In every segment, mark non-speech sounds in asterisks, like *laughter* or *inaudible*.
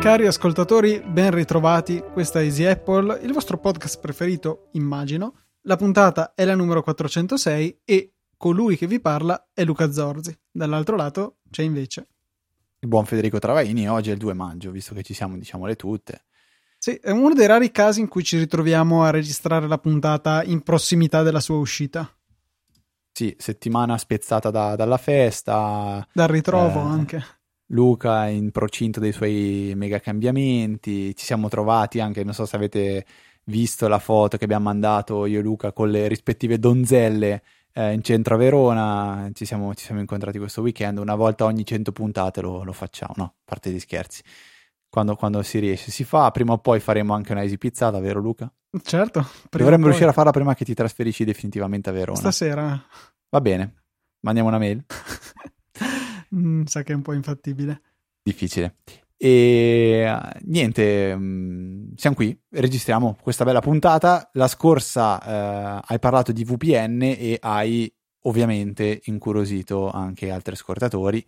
Cari ascoltatori, ben ritrovati. Questa è Easy Apple, il vostro podcast preferito, immagino. La puntata è la numero 406 e colui che vi parla è Luca Zorzi. Dall'altro lato c'è invece il buon Federico Travaini. Oggi è il 2 maggio, visto che ci siamo, diciamole tutte. Sì, è uno dei rari casi in cui ci ritroviamo a registrare la puntata in prossimità della sua uscita. Sì, settimana spezzata da, dalla festa. Dal ritrovo eh, anche. Luca in procinto dei suoi mega cambiamenti. Ci siamo trovati anche, non so se avete visto la foto che abbiamo mandato io e Luca con le rispettive donzelle eh, in centro a Verona. Ci siamo, ci siamo, incontrati questo weekend. Una volta ogni 100 puntate lo, lo facciamo, no? A parte di scherzi. Quando, quando, si riesce, si fa. Prima o poi faremo anche una easy pizzata, vero Luca? Certo. Dovremmo riuscire a farla prima che ti trasferisci definitivamente a Verona. Stasera. Va bene. Mandiamo una mail. *laughs* mm, sa che è un po' infattibile. Difficile. E niente, mm, siamo qui, registriamo questa bella puntata. La scorsa eh, hai parlato di VPN e hai ovviamente incuriosito anche altri ascoltatori,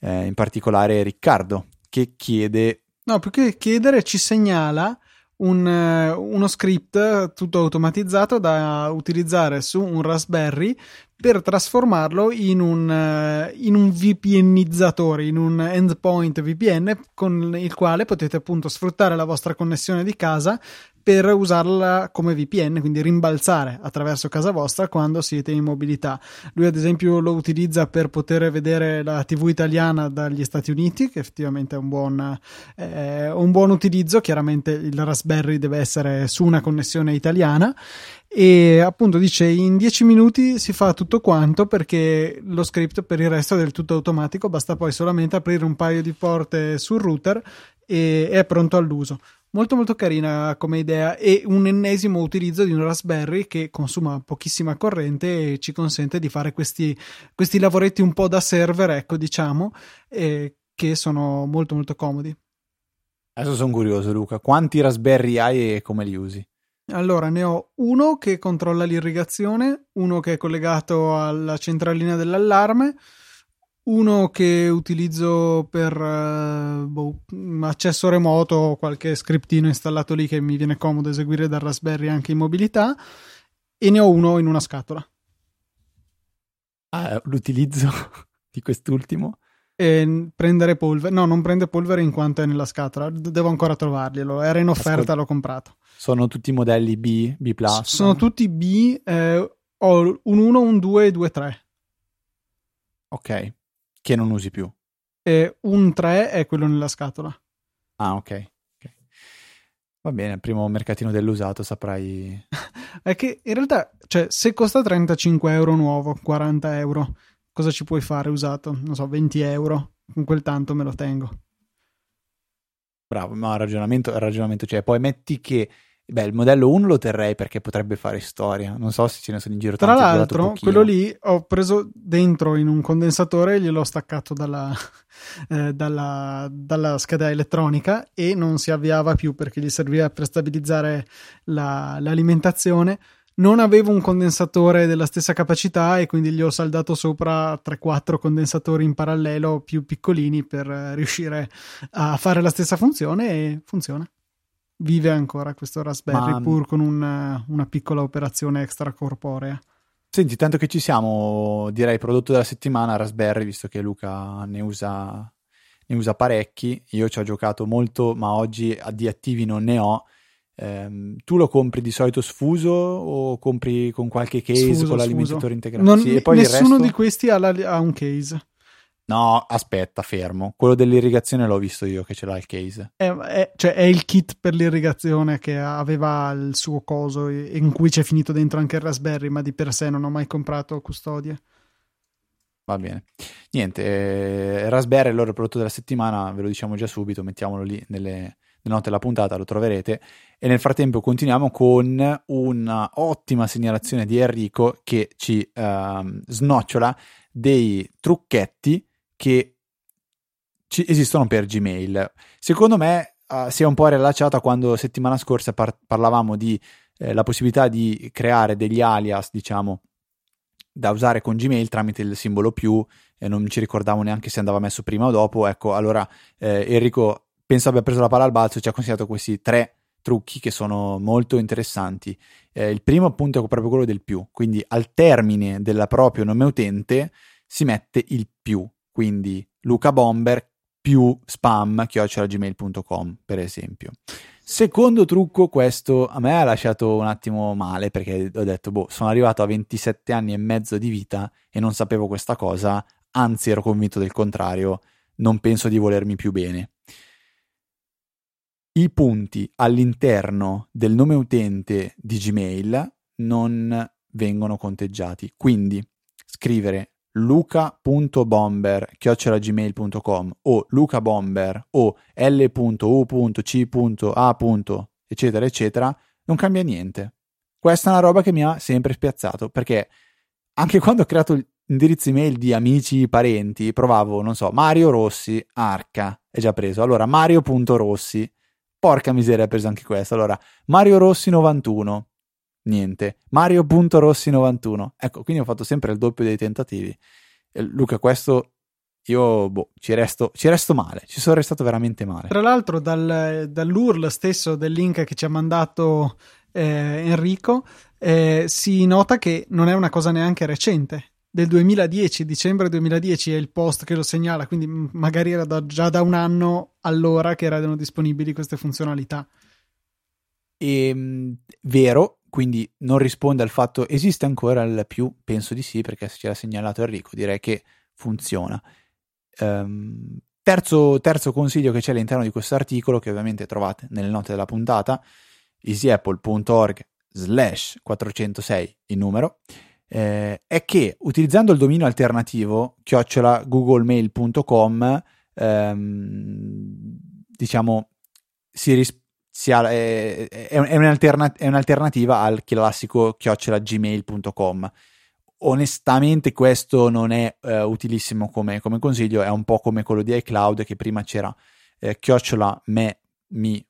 eh, in particolare Riccardo, che chiede... No, più che chiedere ci segnala un, uno script tutto automatizzato da utilizzare su un Raspberry per trasformarlo in un, uh, in un VPNizzatore, in un endpoint VPN con il quale potete appunto sfruttare la vostra connessione di casa per usarla come VPN, quindi rimbalzare attraverso casa vostra quando siete in mobilità. Lui ad esempio lo utilizza per poter vedere la TV italiana dagli Stati Uniti, che effettivamente è un buon, eh, un buon utilizzo, chiaramente il Raspberry deve essere su una connessione italiana e appunto dice in 10 minuti si fa tutto quanto perché lo script per il resto è del tutto automatico, basta poi solamente aprire un paio di porte sul router e è pronto all'uso. Molto molto carina come idea e un ennesimo utilizzo di un Raspberry che consuma pochissima corrente e ci consente di fare questi, questi lavoretti un po' da server, ecco diciamo, eh, che sono molto molto comodi. Adesso sono curioso Luca, quanti Raspberry hai e come li usi? Allora, ne ho uno che controlla l'irrigazione, uno che è collegato alla centralina dell'allarme, uno che utilizzo per uh, boh, accesso remoto, qualche scriptino installato lì che mi viene comodo eseguire dal Raspberry anche in mobilità, e ne ho uno in una scatola. Ah, l'utilizzo *laughs* di quest'ultimo? E prendere polvere, no, non prende polvere in quanto è nella scatola, devo ancora trovarglielo. Era in offerta, Ascol- l'ho comprato. Sono tutti modelli B, B. Sono tutti B, eh, ho un 1, un 2 e due 3. Ok che non usi più. E un 3 è quello nella scatola. Ah, ok. okay. Va bene, primo mercatino dell'usato saprai. *laughs* è che in realtà, cioè, se costa 35 euro nuovo, 40 euro, cosa ci puoi fare usato? Non so, 20 euro. Con quel tanto me lo tengo. Bravo, ma il ragionamento, ragionamento c'è. Poi metti che Beh, il modello 1 lo terrei perché potrebbe fare storia. Non so se ce ne sono in giro Tra l'altro, quello lì ho preso dentro in un condensatore e gliel'ho staccato dalla, *laughs* eh, dalla, dalla, scheda elettronica e non si avviava più perché gli serviva per stabilizzare la, l'alimentazione. Non avevo un condensatore della stessa capacità e quindi gli ho saldato sopra 3-4 condensatori in parallelo più piccolini per riuscire a fare la stessa funzione e funziona vive ancora questo Raspberry Ma... pur con una, una piccola operazione extracorporea. Senti, tanto che ci siamo, direi prodotto della settimana Raspberry, visto che Luca ne usa, ne usa parecchi. Io ci ho giocato molto, ma oggi di attivi non ne ho. Eh, tu lo compri di solito sfuso o compri con qualche case sfuso, con l'alimentatore integrato? Non, sì, nessuno resto... di questi ha, la, ha un case. No, aspetta, fermo. Quello dell'irrigazione l'ho visto io che ce l'ha il case. È, è, cioè, è il kit per l'irrigazione che aveva il suo coso in cui c'è finito dentro anche il Raspberry, ma di per sé non ho mai comprato custodie. Va bene. Niente, eh, Raspberry è il loro prodotto della settimana, ve lo diciamo già subito, mettiamolo lì nelle, nelle note della puntata, lo troverete. E nel frattempo continuiamo con un'ottima segnalazione di Enrico che ci uh, snocciola dei trucchetti che ci esistono per Gmail. Secondo me uh, si è un po' riallacciato a quando settimana scorsa par- parlavamo di eh, la possibilità di creare degli alias, diciamo, da usare con Gmail tramite il simbolo più, e non ci ricordavo neanche se andava messo prima o dopo. Ecco, allora eh, Enrico penso abbia preso la palla al balzo e ci ha consigliato questi tre trucchi che sono molto interessanti. Eh, il primo appunto è proprio quello del più, quindi al termine del proprio nome utente si mette il più, quindi Luca Bomber più spam chiocciolagmail.com per esempio. Secondo trucco, questo a me ha lasciato un attimo male perché ho detto, boh, sono arrivato a 27 anni e mezzo di vita e non sapevo questa cosa, anzi ero convinto del contrario, non penso di volermi più bene. I punti all'interno del nome utente di Gmail non vengono conteggiati, quindi scrivere luca.bomber.gmail.com o lucabomber o l.u.c.a. eccetera eccetera non cambia niente. Questa è una roba che mi ha sempre spiazzato perché anche quando ho creato indirizzo email di amici, parenti, provavo, non so, Mario Rossi, Arca, è già preso. Allora, Mario.rossi, porca miseria, ha preso anche questo. Allora, Mario Rossi 91, niente. Mario.rossi91. Ecco, quindi ho fatto sempre il doppio dei tentativi. Luca, questo io boh, ci, resto, ci resto male, ci sono restato veramente male. Tra l'altro, dal, dall'URL stesso del link che ci ha mandato eh, Enrico, eh, si nota che non è una cosa neanche recente. Del 2010, dicembre 2010 è il post che lo segnala, quindi magari era da, già da un anno allora che erano disponibili queste funzionalità. E, ehm, vero, quindi non risponde al fatto esiste ancora il più, penso di sì perché se ce l'ha segnalato Enrico direi che funziona. Um, terzo, terzo, consiglio che c'è all'interno di questo articolo che ovviamente trovate nelle note della puntata easyapple.org slash 406 il numero eh, è che utilizzando il dominio alternativo chiocciola googlemail.com ehm, diciamo si risponde è, è, un'alterna- è, un'alternativa al classico chiocciola gmail.com. Onestamente questo non è eh, utilissimo come, come, consiglio, è un po' come quello di iCloud che prima c'era eh, chiocciola me, mi,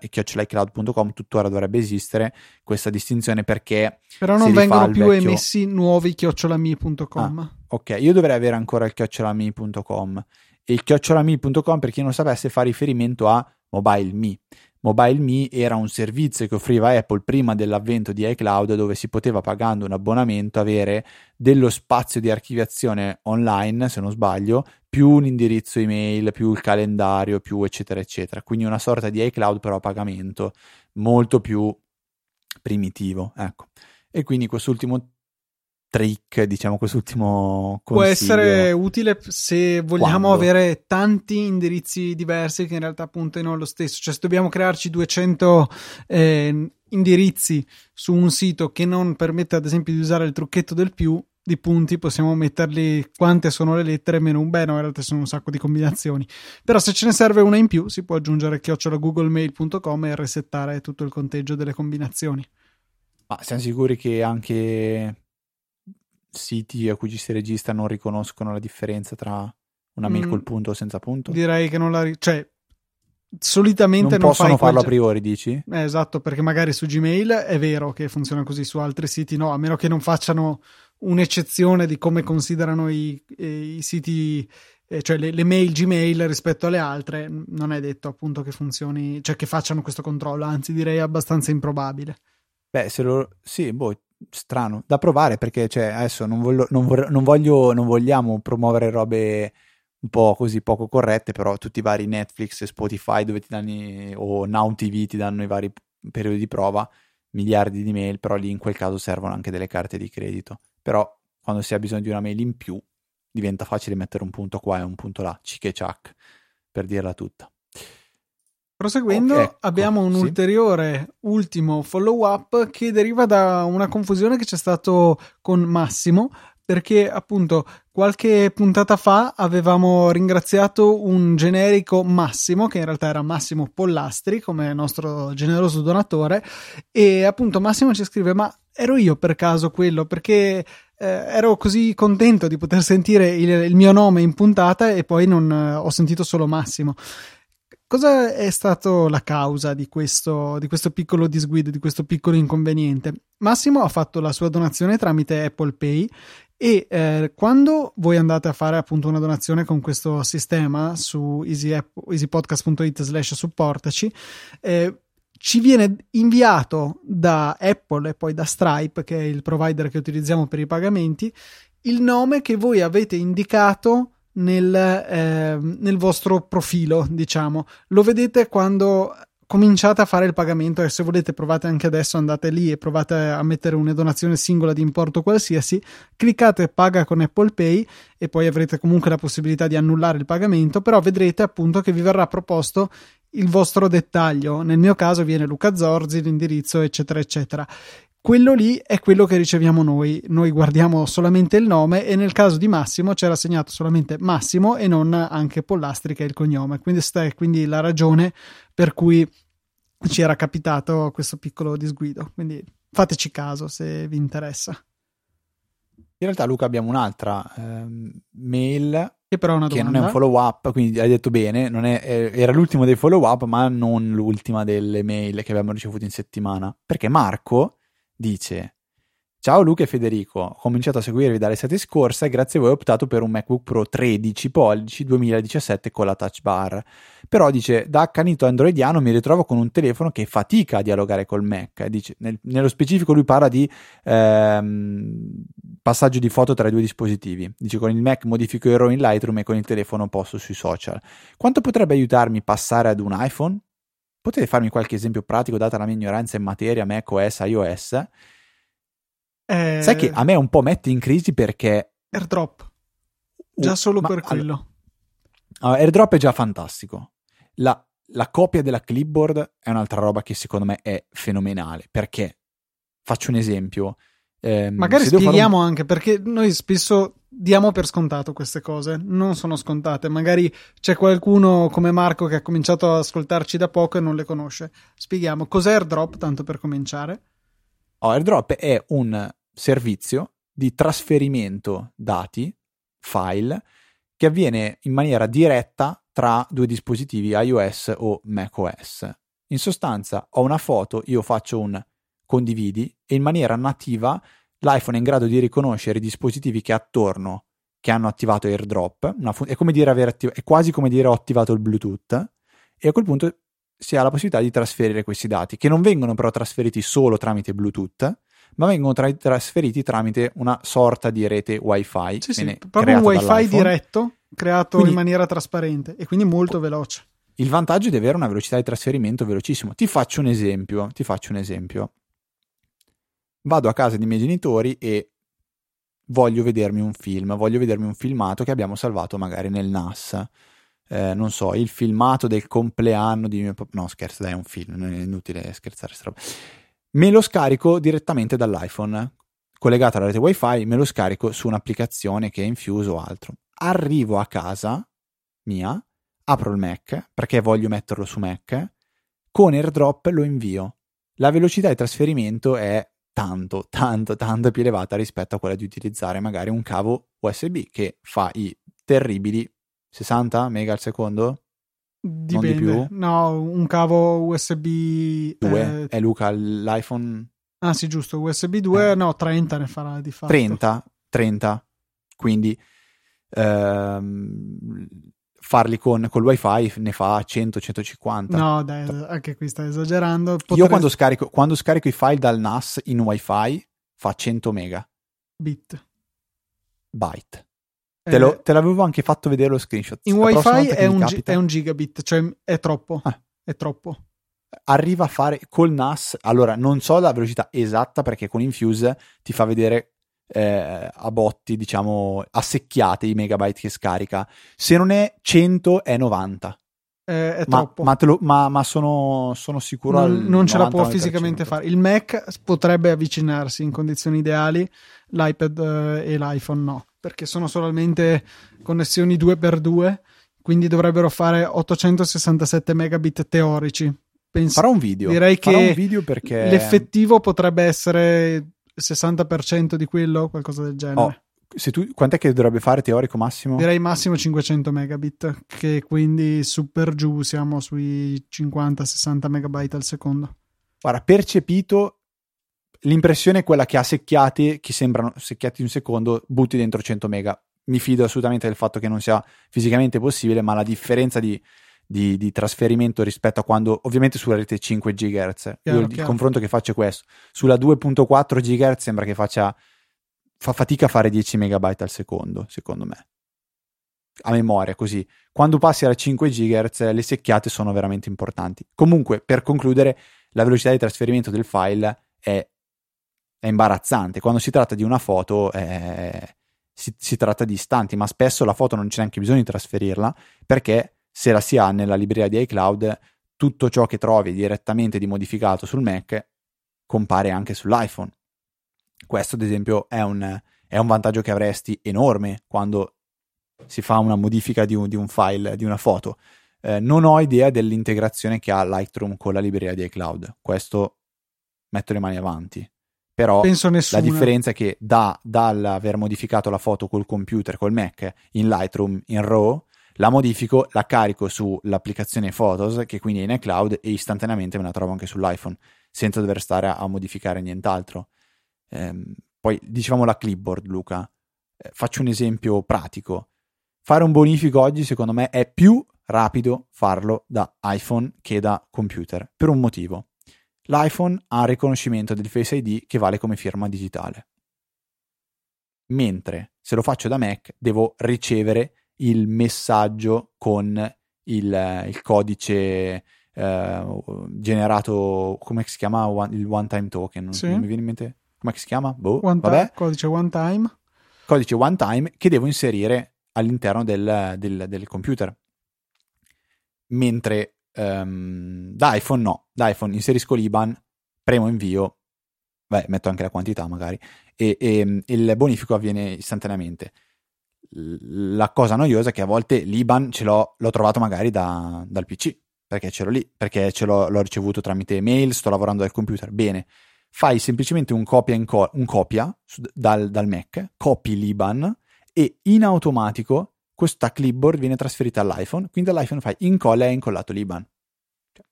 e chiocciolaiCloud.com tuttora dovrebbe esistere questa distinzione perché però non vengono più vecchio... emessi nuovi chiocciolami.com ah, ok io dovrei avere ancora il chiocciolami.com il chiocciolami.com per chi non sapesse fa riferimento a MobileMe. MobileMe era un servizio che offriva Apple prima dell'avvento di iCloud dove si poteva pagando un abbonamento avere dello spazio di archiviazione online, se non sbaglio, più un indirizzo email, più il calendario, più eccetera eccetera. Quindi una sorta di iCloud però a pagamento molto più primitivo, ecco. E quindi quest'ultimo trick, diciamo quest'ultimo consiglio. Può essere utile se vogliamo Quando? avere tanti indirizzi diversi che in realtà puntino allo stesso, cioè se dobbiamo crearci 200 eh, indirizzi su un sito che non permette ad esempio di usare il trucchetto del più di punti possiamo metterli quante sono le lettere meno un beh no in realtà sono un sacco di combinazioni però se ce ne serve una in più si può aggiungere chiocciola googlemail.com e resettare tutto il conteggio delle combinazioni ma siamo sicuri che anche siti a cui ci si registra non riconoscono la differenza tra una mail mm, col punto o senza punto? Direi che non la... cioè solitamente non, non possono farlo quel... a priori, dici? Eh, esatto, perché magari su Gmail è vero che funziona così, su altri siti no, a meno che non facciano un'eccezione di come considerano i, i siti, eh, cioè le, le, mail Gmail rispetto alle altre, non è detto appunto che funzioni, cioè che facciano questo controllo, anzi direi abbastanza improbabile. Beh, se lo... sì, boh, strano da provare perché cioè, adesso non, voglio, non, vor- non, voglio, non vogliamo promuovere robe un po' così poco corrette, però tutti i vari Netflix e Spotify dove ti danno o Now TV ti danno i vari periodi di prova, miliardi di mail, però lì in quel caso servono anche delle carte di credito. Però quando si ha bisogno di una mail in più diventa facile mettere un punto qua e un punto là, cic e ciac, per dirla tutta. Proseguendo, okay, ecco, abbiamo un sì. ulteriore ultimo follow up che deriva da una confusione che c'è stato con Massimo, perché appunto qualche puntata fa avevamo ringraziato un generico Massimo, che in realtà era Massimo Pollastri, come nostro generoso donatore, e appunto Massimo ci scrive: Ma ero io per caso quello? Perché eh, ero così contento di poter sentire il, il, mio nome in puntata e poi non eh, ho sentito solo Massimo cosa è stata la causa di questo, di questo piccolo disguido, di questo piccolo inconveniente? Massimo ha fatto la sua donazione tramite Apple Pay e eh, quando voi andate a fare appunto una donazione con questo sistema su easypodcast.it slash supportaci eh, ci viene inviato da Apple e poi da Stripe che è il provider che utilizziamo per i pagamenti il nome che voi avete indicato nel, eh, nel vostro profilo, diciamo. Lo vedete quando cominciate a fare il pagamento e se volete provate anche adesso andate lì e provate a mettere una donazione singola di importo qualsiasi cliccate paga con Apple Pay e poi avrete comunque la possibilità di annullare il pagamento però vedrete appunto che vi verrà proposto il vostro dettaglio nel mio caso viene Luca Zorzi l'indirizzo eccetera eccetera quello lì è quello che riceviamo noi. Noi guardiamo solamente il nome e nel caso di Massimo c'era segnato solamente Massimo e non anche Pollastri che è il cognome. Quindi questa è quindi la ragione per cui ci era capitato questo piccolo disguido. Quindi fateci caso se vi interessa. In realtà, Luca, abbiamo un'altra ehm, mail che però una che non è un follow up, quindi hai detto bene, è, era l'ultimo dei follow up, ma non l'ultima delle mail che abbiamo ricevuto in settimana. Perché Marco dice Ciao Luca e Federico, ho cominciato a seguirvi dall'estate scorsa e grazie a voi ho optato per un MacBook Pro 13 pollici 2017 con la touch bar. Però dice, da accanito androidiano mi ritrovo con un telefono che fatica a dialogare col Mac. Dice, nel, nello specifico lui parla di ehm, passaggio di foto tra i due dispositivi. Dice, con il Mac modifico i RAW in Lightroom e con il telefono posto sui social. Quanto potrebbe aiutarmi passare ad un iPhone? Potete farmi qualche esempio pratico data la mia ignoranza in materia Mac OS, iOS? Eh... Sai che a me un po' mette in crisi perché... AirDrop. Già solo Ma, per quello. Allora, AirDrop è già fantastico. La, la copia della clipboard è un'altra roba che secondo me è fenomenale. Perché? Faccio un esempio. Eh, Magari spieghiamo un... anche perché noi spesso diamo per scontato queste cose, non sono scontate. Magari c'è qualcuno come Marco che ha cominciato ad ascoltarci da poco e non le conosce. Spieghiamo cos'è AirDrop, tanto per cominciare. Oh, AirDrop è un servizio di trasferimento dati, file, che avviene in maniera diretta tra due dispositivi iOS o macOS. In sostanza, ho una foto, io faccio un condividi e in maniera nativa l'iPhone è in grado di riconoscere i dispositivi che attorno che hanno attivato AirDrop, fu- è, come dire aver attiv- è quasi come dire ho attivato il Bluetooth e a quel punto si ha la possibilità di trasferire questi dati, che non vengono però trasferiti solo tramite Bluetooth, ma vengono tra- trasferiti tramite una sorta di rete WiFi. Sì, sì, proprio un WiFi diretto creato quindi, in maniera trasparente e quindi molto veloce. Il vantaggio di avere una velocità di trasferimento velocissimo. Ti faccio un esempio, ti faccio un esempio vado a casa dei miei genitori e voglio vedermi un film, voglio vedermi un filmato che abbiamo salvato magari nel NAS. Eh, non so, il filmato del compleanno di mio papà. No, scherzo, dai, è un film, è inutile scherzare. Me lo scarico direttamente dall'iPhone, collegato alla rete WiFi, me lo scarico su un'applicazione che è Infuse o altro. Arrivo a casa mia, apro il Mac perché voglio metterlo su Mac, con AirDrop lo invio. La velocità di trasferimento è tanto, tanto, tanto più elevata rispetto a quella di utilizzare magari un cavo USB che fa i terribili 60 mega al secondo? Dipende. Di più? No, un cavo USB 2 eh... è Luca l'iPhone Ah, sì, giusto, USB 2 eh. no, 30 ne farà di fatto. 30, 30. Quindi ehm, farli con, con il wifi ne fa 100-150. No, dai, anche qui stai esagerando. Potrei... Io quando scarico, quando scarico i file dal NAS in wifi fa 100 mega. Bit. Byte. Eh, te, lo, te, l'avevo anche fatto vedere lo screenshot. In wifi è un, è un, gigabit, cioè è troppo. Ah. È troppo. Arriva a fare col NAS, allora non so la velocità esatta perché con Infuse ti fa vedere eh, a botti, diciamo, a secchiate i megabyte che scarica. Se non è 100 è 90. Eh, è ma, ma, lo, ma, ma sono, sono, sicuro non, non ce la può fisicamente fare. Il Mac potrebbe avvicinarsi in condizioni ideali, l'iPad eh, e l'iPhone no, perché sono solamente connessioni 2x2, quindi dovrebbero fare 867 megabit teorici. Pens- Farò un video. Direi Farò che un video perché... l'effettivo potrebbe essere 60% di quello, qualcosa del genere. Oh, se tu, quant'è che dovrebbe fare teorico massimo? Direi massimo 500 megabit, che quindi su per giù siamo sui 50-60 megabyte al secondo. Guarda, percepito, l'impressione è quella che ha secchiati, che sembrano secchiati un secondo, butti dentro 100 mega. Mi fido assolutamente del fatto che non sia fisicamente possibile, ma la differenza di, di, di trasferimento rispetto a quando, ovviamente sulla rete 5 GHz, chiaro, Io il, il confronto che faccio è questo. Sulla 2.4 GHz sembra che faccia fa fatica a fare 10 megabyte al secondo, secondo me. A memoria, così. Quando passi alla 5 GHz, le secchiate sono veramente importanti. Comunque, per concludere, la velocità di trasferimento del file è, è imbarazzante. Quando si tratta di una foto, eh, si, si, tratta di istanti, ma spesso la foto non c'è neanche bisogno di trasferirla perché se la si ha nella libreria di iCloud, tutto ciò che trovi direttamente di modificato sul Mac compare anche sull'iPhone. Questo, ad esempio, è un, è un vantaggio che avresti enorme quando si fa una modifica di un, di un file, di una foto. Eh, non ho idea dell'integrazione che ha Lightroom con la libreria di iCloud. Questo metto le mani avanti. Però la differenza è che da, dall'aver modificato la foto col computer, col Mac, in Lightroom, in RAW, la modifico, la carico sull'applicazione Photos, che quindi è in iCloud, e istantaneamente me la trovo anche sull'iPhone, senza dover stare a, a modificare nient'altro. Ehm, poi dicevamo la clipboard, Luca. Eh, faccio un esempio pratico. Fare un bonifico oggi, secondo me, è più rapido farlo da iPhone che da computer, per un motivo. L'iPhone ha il riconoscimento del Face ID che vale come firma digitale. Mentre se lo faccio da Mac devo ricevere il messaggio con il, il codice eh, generato, come si chiama? il one time token. Sì. Non mi viene in mente come si chiama? Boh, one vabbè. codice one time. Codice one time che devo inserire all'interno del, del, del computer. Mentre um, da iPhone no, da iPhone inserisco l'IBAN, premo invio, beh, metto anche la quantità magari, e, e il bonifico avviene istantaneamente. La cosa noiosa è che a volte l'IBAN ce l'ho, l'ho trovato magari da, dal PC, perché ce l'ho lì, perché ce l'ho, l'ho ricevuto tramite mail, sto lavorando dal computer. Bene, fai semplicemente un copia, inco- un copia dal, dal, Mac, copi l'IBAN e in automatico questa clipboard viene trasferita all'iPhone, quindi all'iPhone fai incolla e hai incollato l'IBAN. Cioè,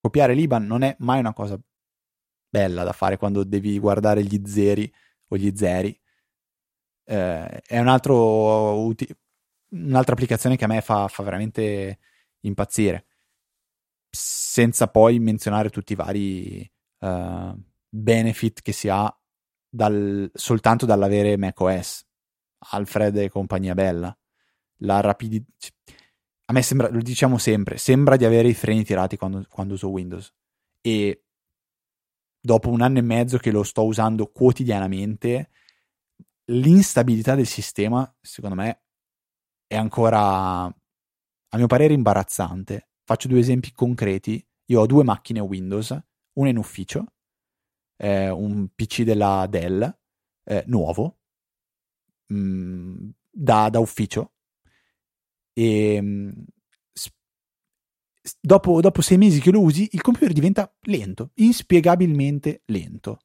copiare l'IBAN non è mai una cosa bella da fare quando devi guardare gli zeri o gli zeri. Eh, è un altro uti- un'altra applicazione che a me fa, fa veramente impazzire. Senza poi menzionare tutti i vari uh, benefit che si ha dal, soltanto dall'avere macOS, Alfred e compagnia bella. La rapidità. A me sembra, lo diciamo sempre, sembra di avere i freni tirati quando, quando uso Windows. E dopo un anno e mezzo che lo sto usando quotidianamente, l'instabilità del sistema, secondo me, è ancora, a mio parere, imbarazzante. Faccio due esempi concreti. Io ho due macchine Windows una in ufficio, eh, un PC della Dell eh, nuovo, mh, mm, da, da, ufficio, e mh, mm, dopo, dopo sei mesi che lo usi, il computer diventa lento, inspiegabilmente lento.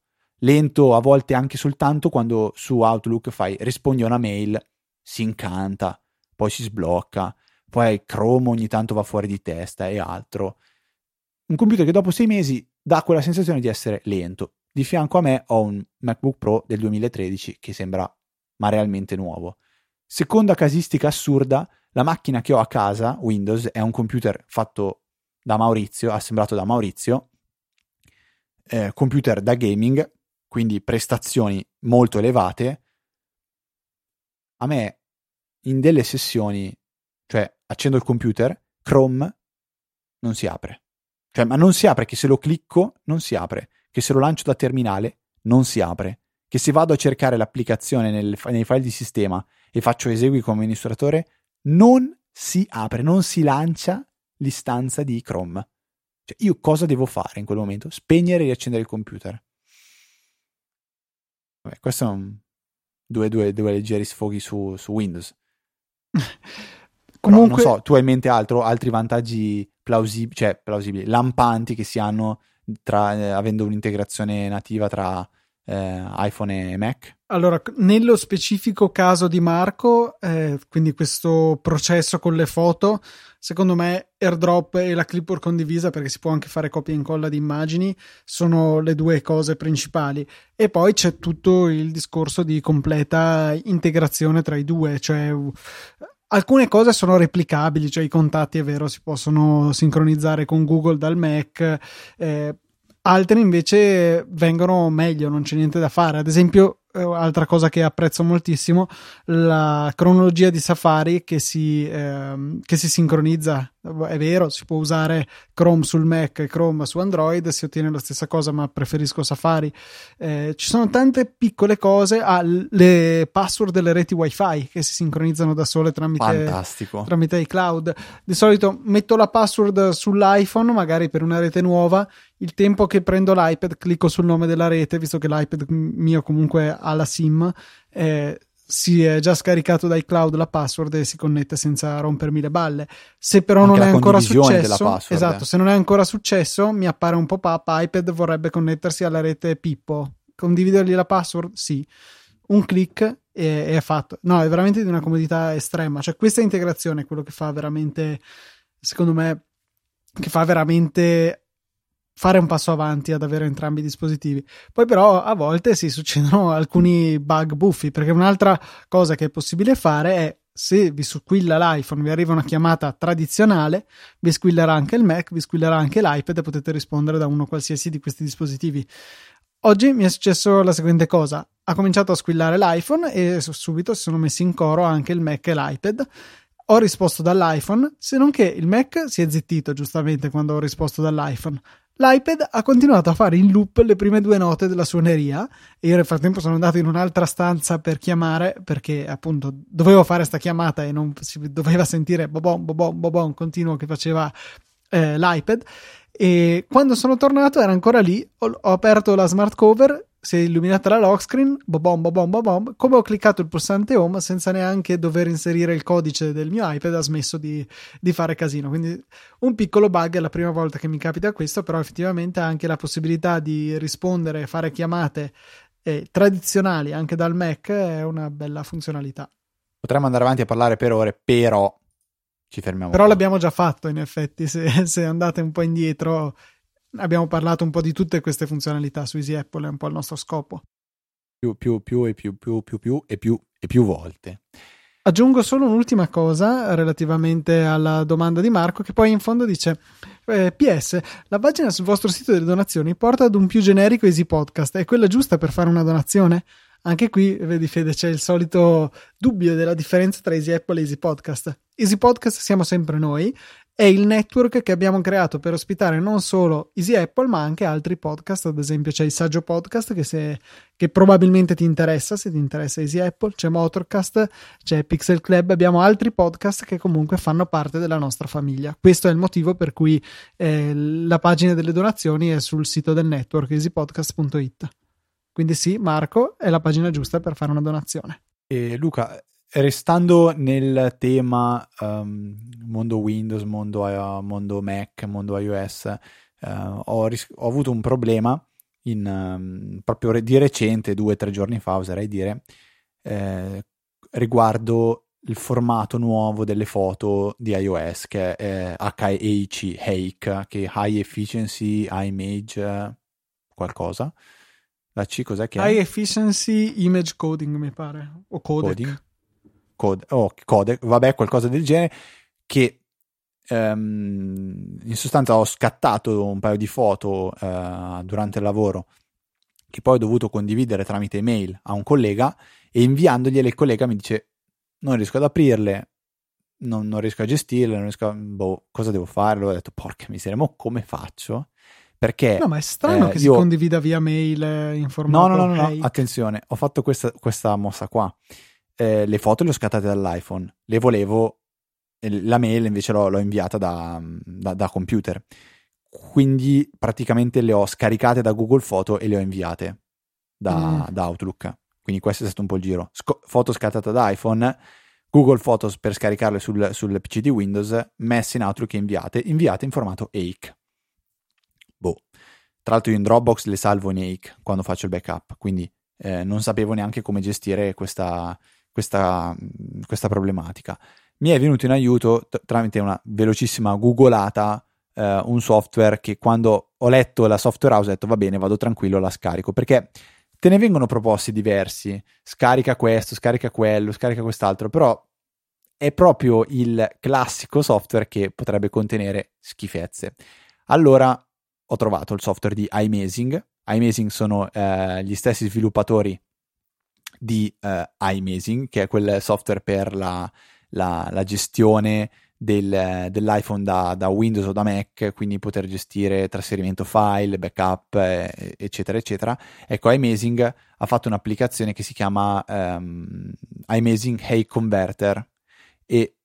Lento a volte anche soltanto quando su Outlook fai rispondi a una mail, si incanta, poi si sblocca, poi Chrome ogni tanto va fuori di testa e altro. Un computer che dopo sei mesi dà quella sensazione di essere lento. Di fianco a me ho un MacBook Pro del 2013 che sembra ma realmente nuovo. Seconda casistica assurda, la macchina che ho a casa, Windows, è un computer fatto da Maurizio, assemblato da Maurizio, eh, computer da gaming, quindi prestazioni molto elevate. A me in delle sessioni, cioè accendo il computer, Chrome non si apre. Cioè, ma non si apre che se lo clicco non si apre, che se lo lancio da terminale non si apre, che se vado a cercare l'applicazione nel, nei file di sistema e faccio esegui come amministratore, non si apre, non si lancia l'istanza di Chrome. Cioè, io cosa devo fare in quel momento? Spegnere e riaccendere il computer. Vabbè, questi sono due, due, due leggeri sfoghi su, su Windows. Comunque, *laughs* Però, non so, tu hai in mente altro, altri vantaggi plausibili, cioè plausibili, lampanti che si hanno tra, eh, avendo un'integrazione nativa tra eh, iPhone e Mac? Allora, nello specifico caso di Marco, eh, quindi questo processo con le foto, secondo me AirDrop e la clipboard condivisa, perché si può anche fare copia e incolla di immagini, sono le due cose principali. E poi c'è tutto il discorso di completa integrazione tra i due, cioè alcune cose sono replicabili, cioè i contatti è vero si possono sincronizzare con Google dal Mac, eh, altre invece vengono meglio, non c'è niente da fare. Ad esempio, altra cosa che apprezzo moltissimo, la cronologia di Safari che si, ehm, che si sincronizza. È vero, si può usare Chrome sul Mac e Chrome su Android, si ottiene la stessa cosa, ma preferisco Safari. Eh, ci sono tante piccole cose, ah, le password delle reti wifi che si sincronizzano da sole tramite, tramite iCloud. Di solito metto la password sull'iPhone, magari per una rete nuova, il tempo che prendo l'iPad clicco sul nome della rete, visto che l'iPad mio comunque alla SIM, eh, si è già scaricato dai cloud la password e si connette senza rompermi le balle. Se però Anche non è ancora successo, esatto, se non è ancora successo, mi appare un pop-up iPad vorrebbe connettersi alla rete Pippo. Condividergli la password? Sì. Un clic e, e è fatto. No, è veramente di una comodità estrema. Cioè, questa integrazione è quello che fa veramente, secondo me, che fa veramente fare un passo avanti ad avere entrambi i dispositivi. Poi però a volte si succedono *laughs* alcuni bug buffi, perché un'altra cosa che è possibile fare è se vi squilla l'iPhone, vi arriva una chiamata tradizionale, vi squillerà anche il Mac, vi squillerà anche l'iPad e potete rispondere da uno qualsiasi di questi dispositivi. Oggi mi è successo la seguente cosa: ha cominciato a squillare l'iPhone e subito si sono messi in coro anche il Mac e l'iPad. Ho risposto dall'iPhone, se non che il Mac si è zittito giustamente quando ho risposto dall'iPhone L'iPad ha continuato a fare in loop le prime due note della suoneria e io nel frattempo sono andato in un'altra stanza per chiamare perché appunto dovevo fare questa chiamata e non si doveva sentire bobon bobon bobon continuo che faceva eh, l'iPad. E quando sono tornato era ancora lì ho, ho aperto la smart cover si è illuminata la lock screen, bobom, bobom, bobom, come ho cliccato il pulsante home senza neanche dover inserire il codice del mio iPad ha smesso di, di, fare casino. Quindi un piccolo bug è la prima volta che mi capita questo, però effettivamente ha anche la possibilità di rispondere e fare chiamate eh, tradizionali anche dal Mac è una bella funzionalità. Potremmo andare avanti a parlare per ore, però ci fermiamo. Però qua. l'abbiamo già fatto in effetti, se, se andate un po' indietro abbiamo parlato un po' di tutte queste funzionalità su Easy Apple, è un po' il nostro scopo. Più, più, più e più, più, più, più e più e più volte. Aggiungo solo un'ultima cosa relativamente alla domanda di Marco, che poi in fondo dice: eh, PS, la pagina sul vostro sito delle donazioni porta ad un più generico Easy Podcast. È quella giusta per fare una donazione? Anche qui, vedi Fede, c'è il solito dubbio della differenza tra Easy Apple e Easy Podcast. Easy Podcast siamo sempre noi è il network che abbiamo creato per ospitare non solo Easy Apple ma anche altri podcast, ad esempio c'è il Saggio Podcast che, se, che probabilmente ti interessa, se ti interessa Easy Apple, c'è Motorcast, c'è Pixel Club, abbiamo altri podcast che comunque fanno parte della nostra famiglia. Questo è il motivo per cui eh, la pagina delle donazioni è sul sito del network easypodcast.it. Quindi sì, Marco è la pagina giusta per fare una donazione. E Luca, restando nel tema um, mondo Windows, mondo, uh, mondo, Mac, mondo iOS, uh, ho, ris- ho, avuto un problema in, um, proprio re- di recente, due o tre giorni fa, oserei dire, eh, riguardo il formato nuovo delle foto di iOS che è HEIC, HEIC che è High Efficiency Image qualcosa. La C cos'è che è? High Efficiency Image Coding mi pare, o codec. Coding code, oh, codec, vabbè, qualcosa del genere, che um, in sostanza ho scattato un paio di foto uh, durante il lavoro che poi ho dovuto condividere tramite email a un collega e inviandogliele il collega mi dice non riesco ad aprirle, non, non riesco a gestirle, non riesco a... Boh, cosa devo fare? L'ho detto, porca miseria, ma come faccio? Perché... No, ma è strano eh, che io... si condivida via mail eh, in formato No, no, no, no, attenzione, ho fatto questa, questa mossa qua eh, le foto le ho scattate dall'iPhone, le volevo, la mail invece l'ho, l'ho inviata da, da, da, computer. Quindi praticamente le ho scaricate da Google Foto e le ho inviate da, mm. da Outlook. Quindi questo è stato un po' il giro. Sco- foto scattata da iPhone, Google Photos per scaricarle sul, sul PC di Windows, messe in Outlook e inviate, inviate in formato AIC. Boh. tra l'altro io in Dropbox le salvo in Ake quando faccio il backup, quindi eh, non sapevo neanche come gestire questa, questa, questa problematica. Mi è venuto in aiuto t- tramite una velocissima googolata eh, un software che quando ho letto la software house ho detto va bene, vado tranquillo, la scarico, perché te ne vengono proposti diversi, scarica questo, scarica quello, scarica quest'altro, però è proprio il classico software che potrebbe contenere schifezze. Allora ho trovato il software di iMazing. iMazing sono eh, gli stessi sviluppatori di eh, iMazing, che è quel software per la, la, la gestione del, dell'iPhone da, da, Windows o da Mac, quindi poter gestire trasferimento file, backup, eh, eccetera, eccetera. Ecco, iMazing ha fatto un'applicazione che si chiama um, iMazing Hey Converter e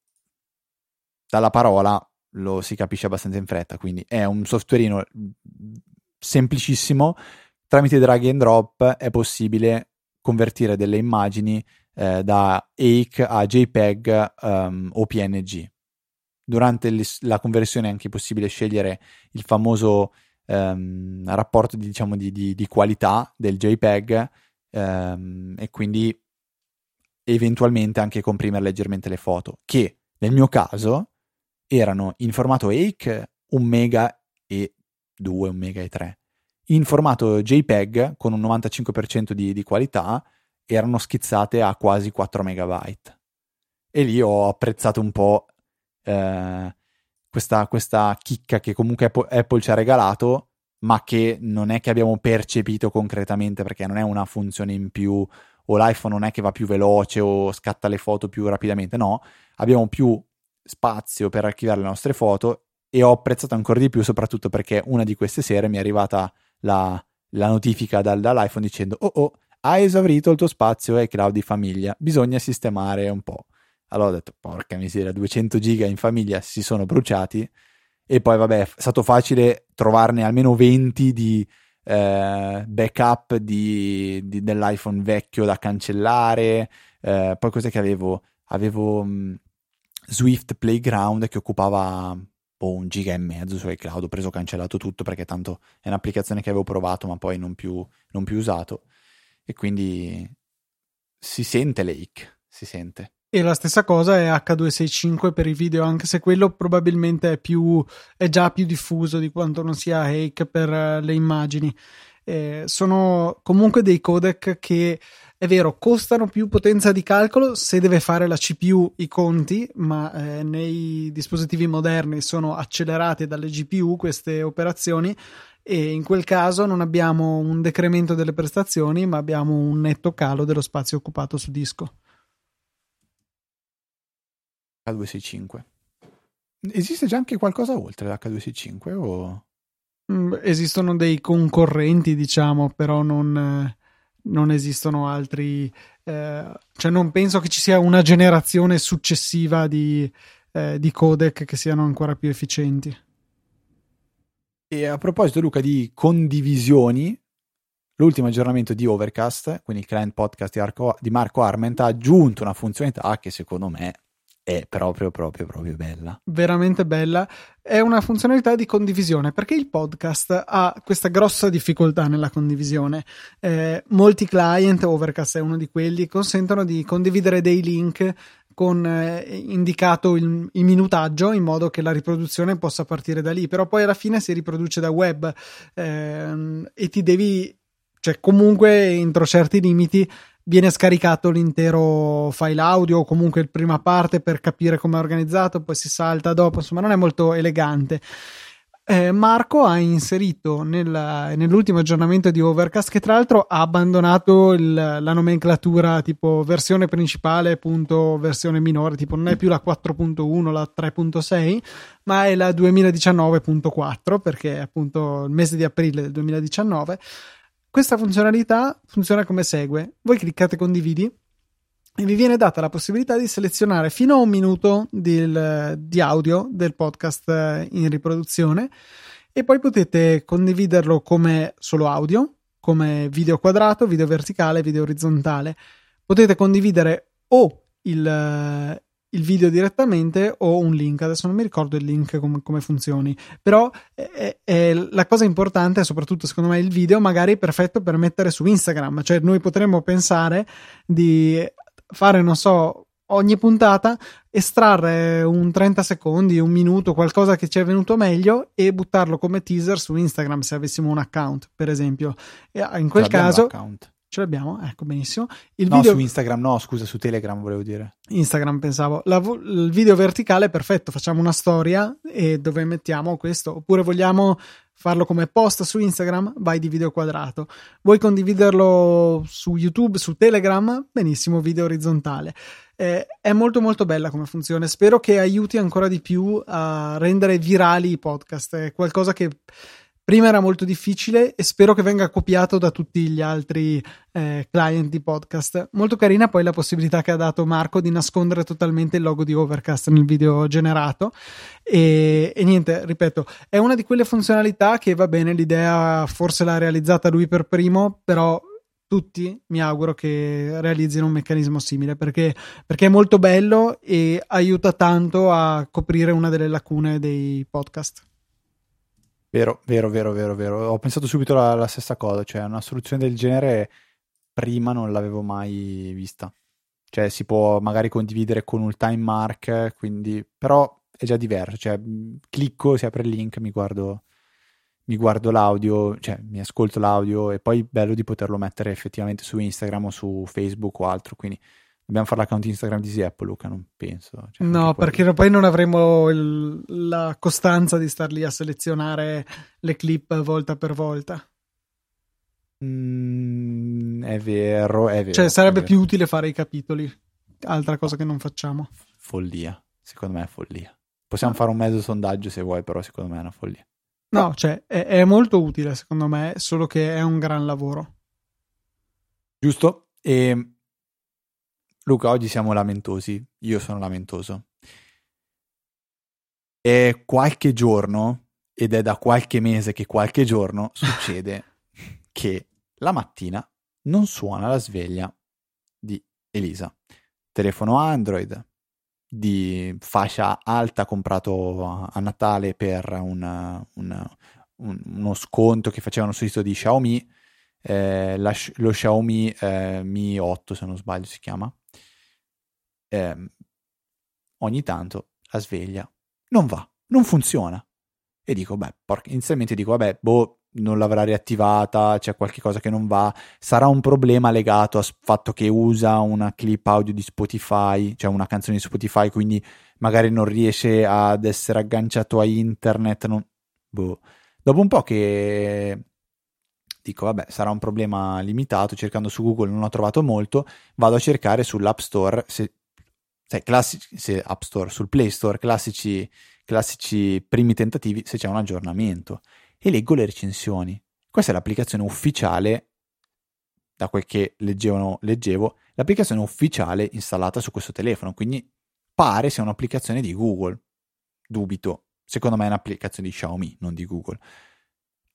dalla parola lo si capisce abbastanza in fretta, quindi è un softwareino semplicissimo, tramite drag and drop è possibile convertire delle immagini eh, da AIC a JPEG um, o PNG. Durante la conversione è anche possibile scegliere il famoso um, rapporto di, diciamo, di, di, di, qualità del JPEG um, e quindi eventualmente anche comprimere leggermente le foto, che nel mio caso erano in formato AIC 1 mega e 2, 1 mega e 3. In formato JPEG con un 95% di, di qualità erano schizzate a quasi 4 megabyte. E lì ho apprezzato un po' eh, questa, questa chicca che comunque Apple, Apple ci ha regalato, ma che non è che abbiamo percepito concretamente perché non è una funzione in più o l'iPhone non è che va più veloce o scatta le foto più rapidamente, no, abbiamo più spazio per archiviare le nostre foto e ho apprezzato ancora di più soprattutto perché una di queste sere mi è arrivata la, la notifica dal, dall'iPhone dicendo oh oh hai esaurito il tuo spazio e cloud di famiglia bisogna sistemare un po' allora ho detto porca miseria 200 giga in famiglia si sono bruciati. E poi vabbè è stato facile trovarne almeno 20 di eh, backup di, di, dell'iPhone vecchio da cancellare eh, poi cos'è che avevo? Avevo mh, Swift Playground che occupava boh, un giga e mezzo su iCloud, ho preso cancellato tutto perché tanto è un'applicazione che avevo provato ma poi non più, non più usato e quindi si sente Lake, si sente. E la stessa cosa è H265 per i video, anche se quello probabilmente è, più, è già più diffuso di quanto non sia Hake per eh, le immagini. Eh, sono comunque dei codec che è vero, costano più potenza di calcolo se deve fare la CPU i conti, ma eh, nei dispositivi moderni sono accelerate dalle GPU queste operazioni e in quel caso non abbiamo un decremento delle prestazioni, ma abbiamo un netto calo dello spazio occupato su disco. H265. Esiste già anche qualcosa oltre l'H265 o... Mm, esistono dei concorrenti, diciamo, però non... Non esistono altri, eh, cioè non penso che ci sia una generazione successiva di, eh, di codec che siano ancora più efficienti. E a proposito, Luca, di condivisioni, l'ultimo aggiornamento di Overcast, quindi il client podcast di, Arco, di Marco Arment, ha aggiunto una funzionalità che secondo me è proprio, proprio, proprio bella. Veramente bella. È una funzionalità di condivisione perché il podcast ha questa grossa difficoltà nella condivisione. Eh, molti client, Overcast è uno di quelli, consentono di condividere dei link con eh, indicato il, il, minutaggio in modo che la riproduzione possa partire da lì, però poi alla fine si riproduce da web eh, e ti devi, cioè comunque entro certi limiti viene scaricato l'intero file audio o comunque il prima parte per capire come è organizzato, poi si salta dopo, insomma non è molto elegante. Eh, Marco ha inserito nel, nell'ultimo aggiornamento di Overcast, che tra l'altro ha abbandonato il, la nomenclatura tipo versione principale, punto versione minore, tipo non è più la 4.1, la 3.6, ma è la 2019.4 perché è appunto il mese di aprile del 2019 questa funzionalità funziona come segue. Voi cliccate condividi e vi viene data la possibilità di selezionare fino a un minuto del, di audio del podcast eh, in riproduzione e poi potete condividerlo come solo audio, come video quadrato, video verticale, video orizzontale. Potete condividere o il, il video direttamente o un link. Adesso non mi ricordo il link com- come funzioni, però è, è la cosa importante è soprattutto secondo me il video, magari perfetto per mettere su Instagram. Cioè, noi potremmo pensare di fare, non so, ogni puntata estrarre un 30 secondi, un minuto, qualcosa che ci è venuto meglio e buttarlo come teaser su Instagram se avessimo un account, per esempio. E in quel caso. Ce l'abbiamo, ecco benissimo. Il no, video su Instagram no, scusa, su Telegram volevo dire. Instagram pensavo. La, il video verticale è perfetto, facciamo una storia e dove mettiamo questo, oppure vogliamo farlo come post su Instagram, vai di video quadrato. Vuoi condividerlo su YouTube, su Telegram? Benissimo, video orizzontale. Eh, è molto molto bella come funzione. Spero che aiuti ancora di più a rendere virali i podcast. È qualcosa che prima era molto difficile e spero che venga copiato da tutti gli altri eh, client di podcast. Molto carina poi la possibilità che ha dato Marco di nascondere totalmente il logo di Overcast nel video generato e, e niente, ripeto, è una di quelle funzionalità che va bene, l'idea forse l'ha realizzata lui per primo, però tutti mi auguro che realizzino un meccanismo simile perché, perché, è molto bello e aiuta tanto a coprire una delle lacune dei podcast. Vero, vero, vero, vero, vero. Ho pensato subito alla, alla stessa cosa, cioè una soluzione del genere prima non l'avevo mai vista. Cioè si può magari condividere con un time mark, quindi però è già diverso, cioè clicco, si apre il link, mi guardo mi guardo l'audio, cioè mi ascolto l'audio e poi bello di poterlo mettere effettivamente su Instagram o su Facebook o altro, quindi dobbiamo fare l'account Instagram di Zeppo, Luca, non penso. Cioè, no, perché poi non avremo il, la costanza di star lì a selezionare le clip volta per volta. Mm, è vero, è vero. Cioè sarebbe vero. più utile fare i capitoli, altra cosa che non facciamo. Follia, secondo me è follia. Possiamo fare un mezzo sondaggio se vuoi, però secondo me è una follia. No, cioè è, è molto utile secondo me, solo che è un gran lavoro. Giusto? E Luca, oggi siamo lamentosi, io sono lamentoso. È qualche giorno, ed è da qualche mese che qualche giorno, *laughs* succede che la mattina non suona la sveglia di Elisa. Telefono Android di fascia alta comprato a Natale per una, una, un, uno sconto che facevano sul sito di Xiaomi, eh, la, lo Xiaomi eh, Mi 8 se non sbaglio si chiama eh, ogni tanto la sveglia non va, non funziona. E dico, beh, porca, inizialmente dico, vabbè, boh, non l'avrà riattivata, c'è qualche cosa che non va, sarà un problema legato al fatto che usa una clip audio di Spotify, cioè una canzone di Spotify, quindi magari non riesce ad essere agganciato a internet. Non... Boh. Dopo un po' che dico, vabbè, sarà un problema limitato, cercando su Google non ho trovato molto, vado a cercare sull'App Store se sai, classici, se App Store, sul Play Store, classici, classici primi tentativi, se c'è un aggiornamento. E leggo le recensioni. Questa è l'applicazione ufficiale, da quel che leggevano, leggevo, l'applicazione ufficiale installata su questo telefono, quindi pare sia un'applicazione di Google. Dubito. Secondo me è un'applicazione di Xiaomi, non di Google.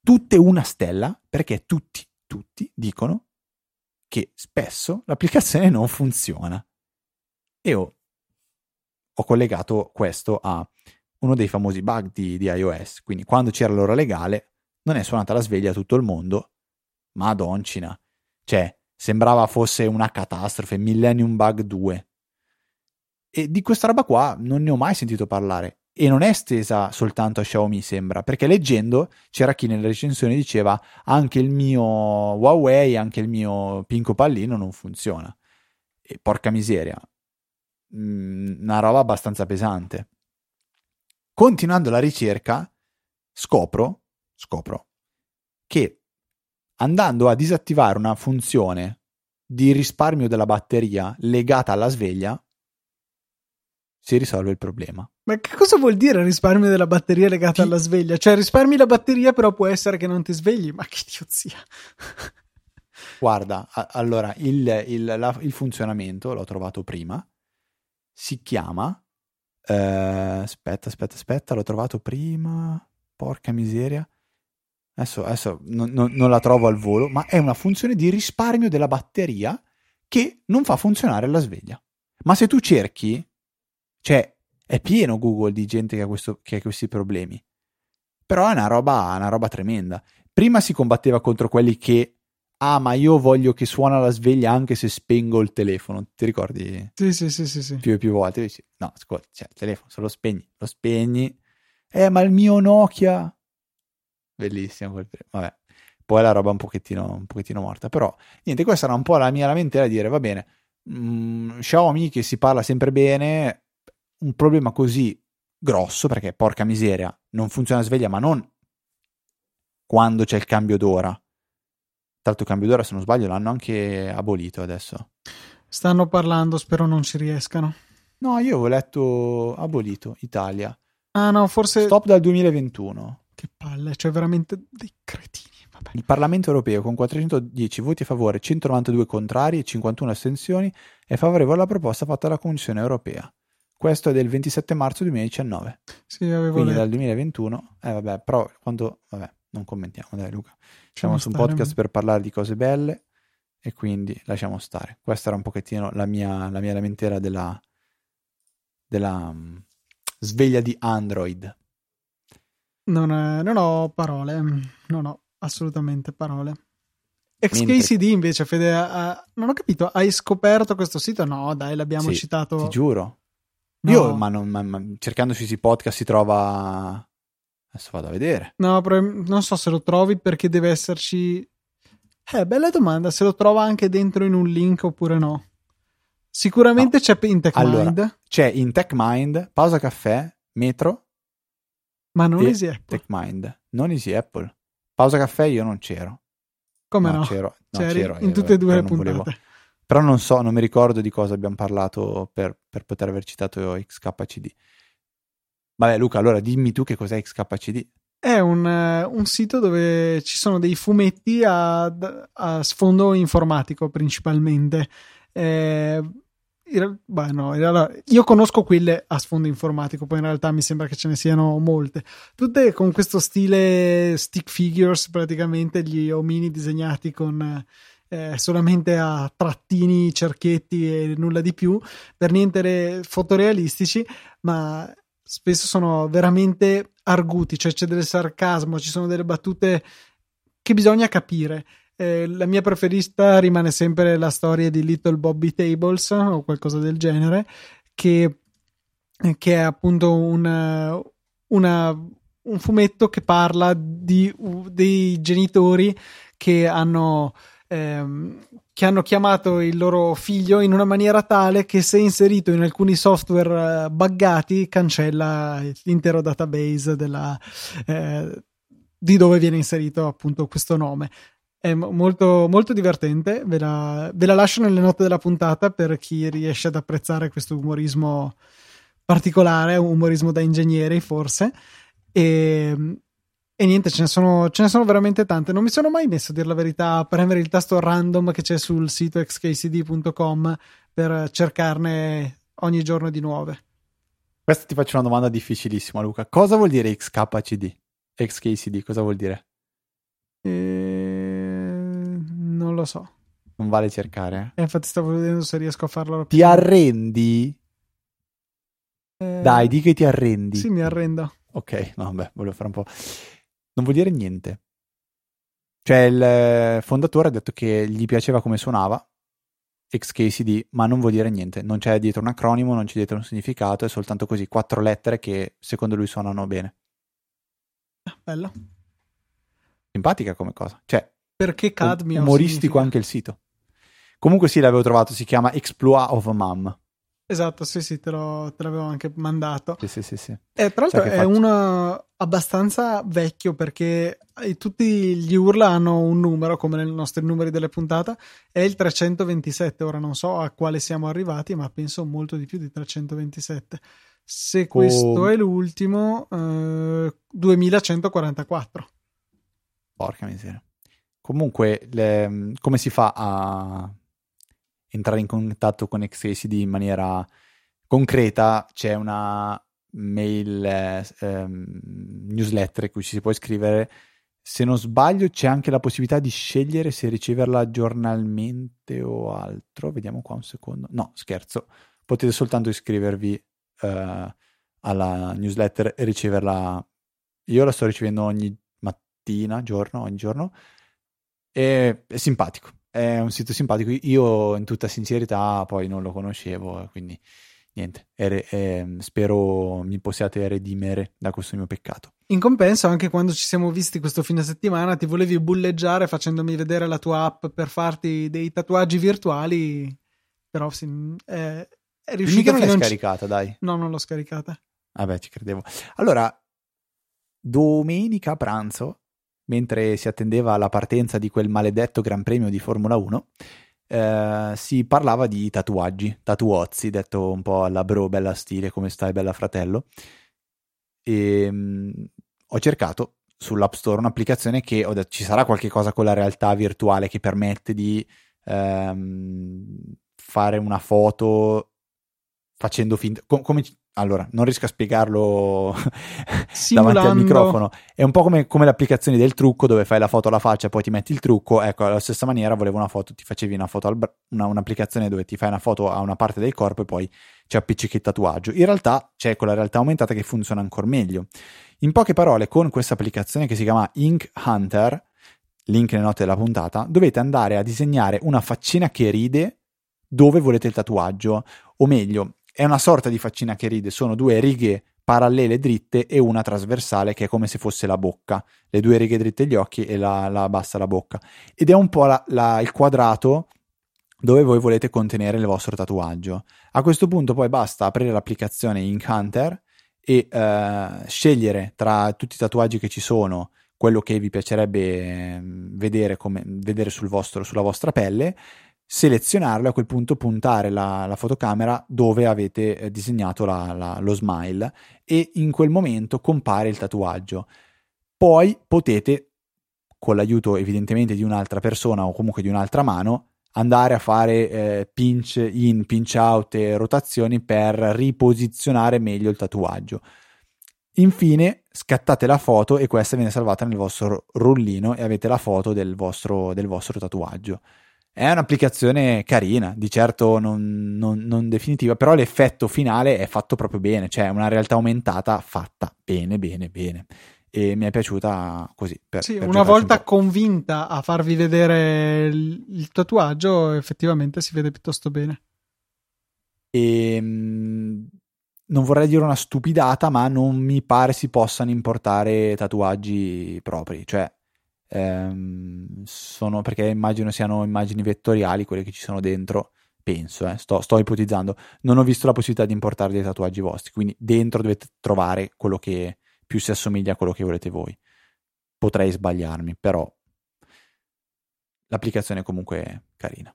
Tutte una stella perché tutti, tutti dicono che spesso l'applicazione non funziona. E ho ho collegato questo a uno dei famosi bug di, di iOS. Quindi quando c'era l'ora legale non è suonata la sveglia a tutto il mondo, ma ad Oncina. Cioè, sembrava fosse una catastrofe, Millennium Bug 2. E di questa roba qua non ne ho mai sentito parlare. E non è estesa soltanto a Xiaomi, sembra, perché leggendo c'era chi nelle recensioni diceva anche il mio Huawei, anche il mio Pinco Pallino non funziona. E porca miseria, Mm, una roba abbastanza pesante. Continuando la ricerca, scopro, scopro che andando a disattivare una funzione di risparmio della batteria legata alla sveglia, si risolve il problema. Ma che cosa vuol dire risparmio della batteria legata alla sveglia? Cioè risparmi la batteria però può essere che non ti svegli? Ma che idiozia! *laughs* Guarda, a- allora il, il, la, il funzionamento l'ho trovato prima si chiama eh, aspetta, aspetta, aspetta, l'ho trovato prima. Porca miseria. Adesso, adesso non, non, non, la trovo al volo, ma è una funzione di risparmio della batteria che non fa funzionare la sveglia. Ma se tu cerchi Cioè, è pieno Google di gente che ha, questo, che ha questi problemi. Però è una roba, una roba tremenda. Prima si combatteva contro quelli che ah, ma io voglio che suona la sveglia anche se spengo il telefono. Ti ricordi? Sì, sì, sì, sì. sì. Più e più volte. Dici, no, ascolta, cioè, il telefono, se lo spegni, lo spegni. Eh, ma il mio Nokia... Bellissimo quel telefono. Vabbè, poi la roba un pochettino, un pochettino morta. Però, niente, questa era un po' la mia lamentela dire, va bene, mh, Xiaomi che si parla sempre bene, un problema così grosso, perché porca miseria, non funziona la sveglia, ma non quando c'è il cambio d'ora. Tra l'altro il cambio d'ora, se non sbaglio, l'hanno anche abolito adesso. Stanno parlando, spero non ci riescano. No, io avevo letto abolito, Italia. Ah no, forse... Stop dal 2021. Che palle, cioè veramente dei cretini. Vabbè. Il Parlamento europeo con 410 voti a favore, 192 contrari e 51 astensioni è favorevole alla proposta fatta dalla Commissione europea. Questo è del 27 marzo 2019. Sì, avevo Quindi letto. dal 2021. Eh vabbè, però quando... Vabbè, non commentiamo, dai Luca. Siamo su un podcast per parlare di cose belle e quindi lasciamo stare. Questa era un pochettino la mia, la mia lamentela della, della mm, sveglia di Android. Non, è- non ho parole, non ho assolutamente parole. XKCD invece, Fede, ha- non ho capito, hai scoperto questo sito? No, dai, l'abbiamo Sì, citato. Ti giuro. No. Io, ma, non, ma, ma cercando sui podcast si trova... Adesso vado a vedere. No, non so se lo trovi perché deve esserci. Eh, bella domanda. Se lo trova anche dentro in un link oppure no. Sicuramente No. c'è in TechMind, Allora, C'è in TechMind, Pausa Caffè, Metro, ma non Easy Apple. TechMind. Non Easy Apple. Pausa Caffè io non c'ero. Come no? c'ero. no, c'ero, in tutte e due le non volevo- puntate. Però non so, non mi ricordo di cosa abbiamo parlato per, per poter aver citato XKCD. Vabbè, Luca, allora dimmi tu che cos'è XKCD. È un, eh, un sito dove ci sono dei fumetti a, a sfondo informatico principalmente. Eh, beh, no, io conosco quelle a sfondo informatico, poi in realtà mi sembra che ce ne siano molte. Tutte con questo stile stick figures, praticamente gli omini disegnati con eh, solamente a trattini, cerchetti e nulla di più, per niente re- fotorealistici, ma spesso sono veramente arguti, cioè c'è del sarcasmo, ci sono delle battute che bisogna capire. Eh, la mia preferita rimane sempre la storia di Little Bobby Tables o qualcosa del genere, che, che è appunto una, una, un fumetto che parla di, dei genitori che hanno, ehm, che hanno chiamato il loro figlio in una maniera tale che se inserito in alcuni software eh, buggati cancella l'intero database della, eh, di dove viene inserito appunto questo nome è molto, molto divertente. Ve la, ve la, lascio nelle note della puntata per chi riesce ad apprezzare questo umorismo particolare, un umorismo da ingegneri, forse. E, e niente, ce ne, sono, ce ne, sono, veramente tante. Non mi sono mai messo, a dire la verità, a premere il tasto random che c'è sul sito xkcd.com per cercarne ogni giorno di nuove. Questa ti faccio una domanda difficilissima, Luca. Cosa vuol dire XKCD? XKCD, cosa vuol dire? E... Non lo so. Non vale cercare. Eh, infatti stavo vedendo se riesco a farlo. Ti arrendi? Eh... Dai, di che ti arrendi. Sì, mi arrendo. Ok, no, vabbè, volevo fare un po'. Non vuol dire niente. Cioè, il fondatore ha detto che gli piaceva come suonava XKCD, ma non vuol dire niente. Non c'è dietro un acronimo, non c'è dietro un significato, è soltanto così, quattro lettere che secondo lui suonano bene. Ah, bello. Simpatica come cosa. Cioè, perché cadmio umoristico significa... anche il sito. Comunque sì, l'avevo trovato, si chiama Exploit of Mom. Esatto, sì, sì, te, lo, te l'avevo anche mandato. Sì, sì, sì. sì. E tra l'altro è uno abbastanza vecchio perché tutti gli urla hanno un numero, come nei nostri numeri delle puntate, è il 327. Ora non so a quale siamo arrivati, ma penso molto di più di 327. Se questo oh. è l'ultimo, eh, 2144. Porca miseria. Comunque, le, come si fa a entrare in contatto con XACD in maniera concreta? C'è una mail ehm, newsletter cui ci si può iscrivere. Se non sbaglio, c'è anche la possibilità di scegliere se riceverla giornalmente o altro. Vediamo qua un secondo. No, scherzo. Potete soltanto iscrivervi eh, alla newsletter e riceverla. Io la sto ricevendo ogni mattina, giorno, ogni giorno. E è simpatico, è un sito simpatico. Io in tutta sincerità poi non lo conoscevo, quindi niente, è, è, spero mi possiate redimere da questo mio peccato. In compenso, anche quando ci siamo visti questo fine settimana, ti volevi bulleggiare facendomi vedere la tua app per farti dei tatuaggi virtuali, però sì, è, è riuscita non l'hai scaricata, dai. No, non l'ho scaricata. Vabbè, ci credevo. Allora, domenica pranzo, mentre si attendeva la partenza di quel maledetto Gran Premio di Formula 1, eh, si parlava di tatuaggi, tatuozzi, detto un po' alla bro, bella stile, come stai, bella fratello. E mh, mm, ho cercato sull'App Store un'applicazione che ho detto ci sarà qualche cosa con la realtà virtuale che permette di ehm, fare una foto facendo finta com- come allora, non riesco a spiegarlo *laughs* davanti al microfono. È un po' come, come, l'applicazione del trucco dove fai la foto alla faccia e poi ti metti il trucco. Ecco, alla stessa maniera volevo una foto, ti facevi una foto, al, una, un'applicazione dove ti fai una foto a una parte del corpo e poi ci appiccichi il tatuaggio. In realtà c'è con la realtà aumentata che funziona ancora meglio. In poche parole, con questa applicazione che si chiama Ink Hunter, link nelle note della puntata, dovete andare a disegnare una faccina che ride dove volete il tatuaggio, o meglio, è una sorta di faccina che ride, sono due righe parallele dritte e una trasversale che è come se fosse la bocca, le due righe dritte gli occhi e la, la bassa la bocca. Ed è un po' la, la, il quadrato dove voi volete contenere il vostro tatuaggio. A questo punto poi basta aprire l'applicazione Ink Hunter e eh, scegliere tra tutti i tatuaggi che ci sono quello che vi piacerebbe mm, vedere, come, vedere sul vostro, sulla vostra pelle selezionarlo e a quel punto puntare la, la fotocamera dove avete eh, disegnato la, la, lo smile e in quel momento compare il tatuaggio. Poi potete, con l'aiuto evidentemente di un'altra persona o comunque di un'altra mano, andare a fare eh, pinch in, pinch out e rotazioni per riposizionare meglio il tatuaggio. Infine scattate la foto e questa viene salvata nel vostro rullino e avete la foto del vostro, del vostro tatuaggio. È un'applicazione carina, di certo non, non, non, definitiva, però l'effetto finale è fatto proprio bene, cioè una realtà aumentata fatta bene, bene, bene. E mi è piaciuta così. Per, sì, per una volta un convinta a farvi vedere il, il, tatuaggio, effettivamente si vede piuttosto bene. E, ehm, non vorrei dire una stupidata, ma non mi pare si possano importare tatuaggi propri, cioè ehm, sono perché immagino siano immagini vettoriali quelle che ci sono dentro penso, eh, sto, sto, ipotizzando. Non ho visto la possibilità di importare dei tatuaggi vostri quindi dentro dovete trovare quello che più si assomiglia a quello che volete voi. Potrei sbagliarmi però l'applicazione è comunque carina.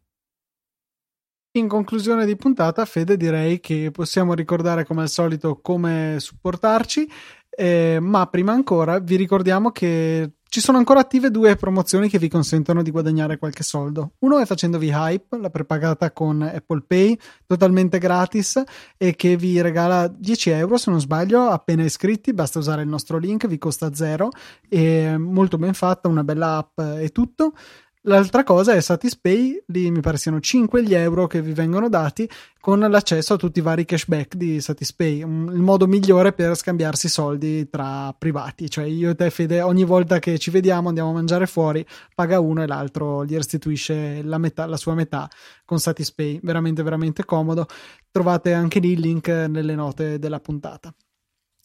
In conclusione di puntata, Fede, direi che possiamo ricordare come al solito come supportarci, eh, ma prima ancora vi ricordiamo che ci sono ancora attive due promozioni che vi consentono di guadagnare qualche soldo. Uno è facendovi Hype, la prepagata con Apple Pay, totalmente gratis e che vi regala 10 euro se non sbaglio appena iscritti, basta usare il nostro link, vi costa zero, è molto ben fatta, una bella app e tutto. L'altra cosa è Satispay, lì mi pare siano 5 gli euro che vi vengono dati con l'accesso a tutti i vari cashback di Satispay, il modo migliore per scambiarsi soldi tra privati, cioè io e te Fede ogni volta che ci vediamo andiamo a mangiare fuori, paga uno e l'altro gli restituisce la, metà, la sua metà con Satispay, veramente veramente comodo, trovate anche lì il link nelle note della puntata.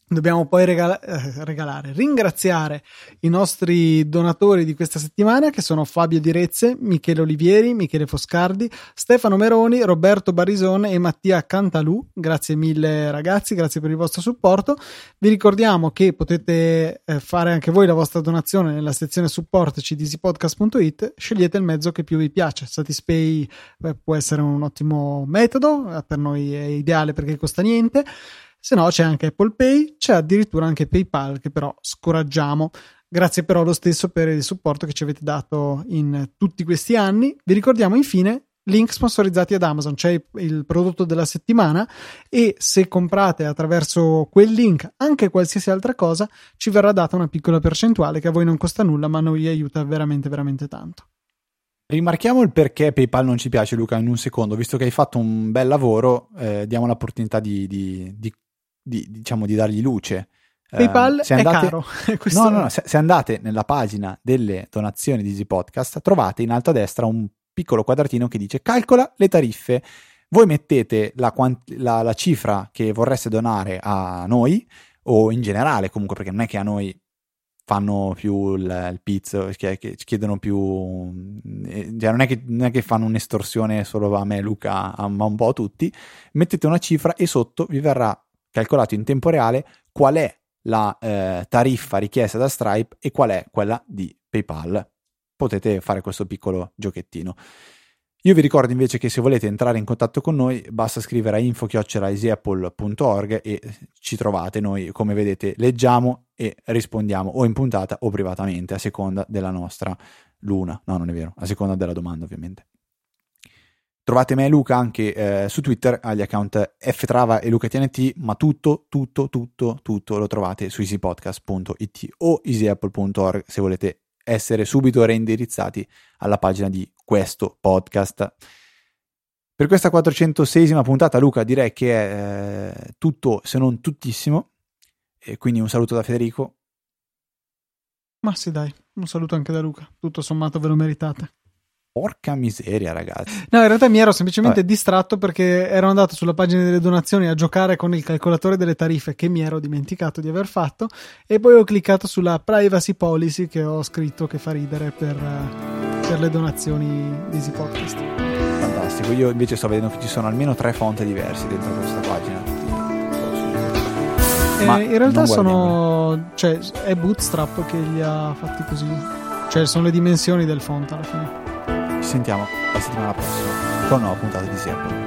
Dobbiamo poi regala- eh, regalare, ringraziare i nostri donatori di questa settimana che sono Fabio Direzze, Michele Olivieri, Michele Foscardi, Stefano Meroni, Roberto Barisone e Mattia Cantalù. Grazie mille ragazzi, grazie per il vostro supporto. Vi ricordiamo che potete eh, fare anche voi la vostra donazione nella sezione supportaci di easypodcast.it. Scegliete il mezzo che più vi piace. Satispay eh, può essere un ottimo metodo, per noi è ideale perché costa niente. Se no c'è anche Apple Pay, c'è addirittura anche PayPal che però scoraggiamo. Grazie però lo stesso per il supporto che ci avete dato in tutti questi anni. Vi ricordiamo infine link sponsorizzati ad Amazon, c'è il prodotto della settimana e se comprate attraverso quel link anche qualsiasi altra cosa ci verrà data una piccola percentuale che a voi non costa nulla ma noi aiuta veramente veramente tanto. Rimarchiamo il perché PayPal non ci piace Luca in un secondo, visto che hai fatto un bel lavoro, eh, diamo l'opportunità di, di, di di, diciamo, di dargli luce. PayPal eh, è andate... caro. *laughs* no, no, no, se, se, andate nella pagina delle donazioni di Easy Podcast, trovate in alto a destra un piccolo quadratino che dice calcola le tariffe. Voi mettete la, la, la cifra che vorreste donare a noi o in generale comunque perché non è che a noi fanno più il, il pizzo, che, che chiedono più, eh, cioè non, è che, non è che fanno un'estorsione solo a me, Luca, ma un po' a tutti, mettete una cifra e sotto vi verrà calcolato in tempo reale qual è la eh, tariffa richiesta da Stripe e qual è quella di PayPal. Potete fare questo piccolo giochettino. Io vi ricordo invece che se volete entrare in contatto con noi basta scrivere a info.easyapple.org e ci trovate. Noi, come vedete, leggiamo e rispondiamo o in puntata o privatamente a seconda della nostra luna. No, non è vero, a seconda della domanda ovviamente. Trovate me e Luca anche eh, su Twitter agli account ftrava e lucatnt, ma tutto, tutto, tutto, tutto lo trovate su easypodcast.it o easyapple.org se volete essere subito reindirizzati alla pagina di questo podcast. Per questa 406esima puntata, Luca, direi che è eh, tutto se non tuttissimo. E quindi un saluto da Federico. Ma sì, dai, un saluto anche da Luca. Tutto sommato ve lo meritate. Porca miseria, ragazzi. No, in realtà mi ero semplicemente Vabbè. distratto perché ero andato sulla pagina delle donazioni a giocare con il calcolatore delle tariffe che mi ero dimenticato di aver fatto e poi ho cliccato sulla privacy policy che ho scritto che fa ridere per, per le donazioni di Easy Podcast. Fantastico, io invece sto vedendo che ci sono almeno tre fonti diverse dentro questa pagina. Eh, in realtà sono. Cioè, è Bootstrap che li ha fatti così. Cioè, sono le dimensioni del font alla fine. Sentiamo la settimana prossima con una nuova puntata di Seattle.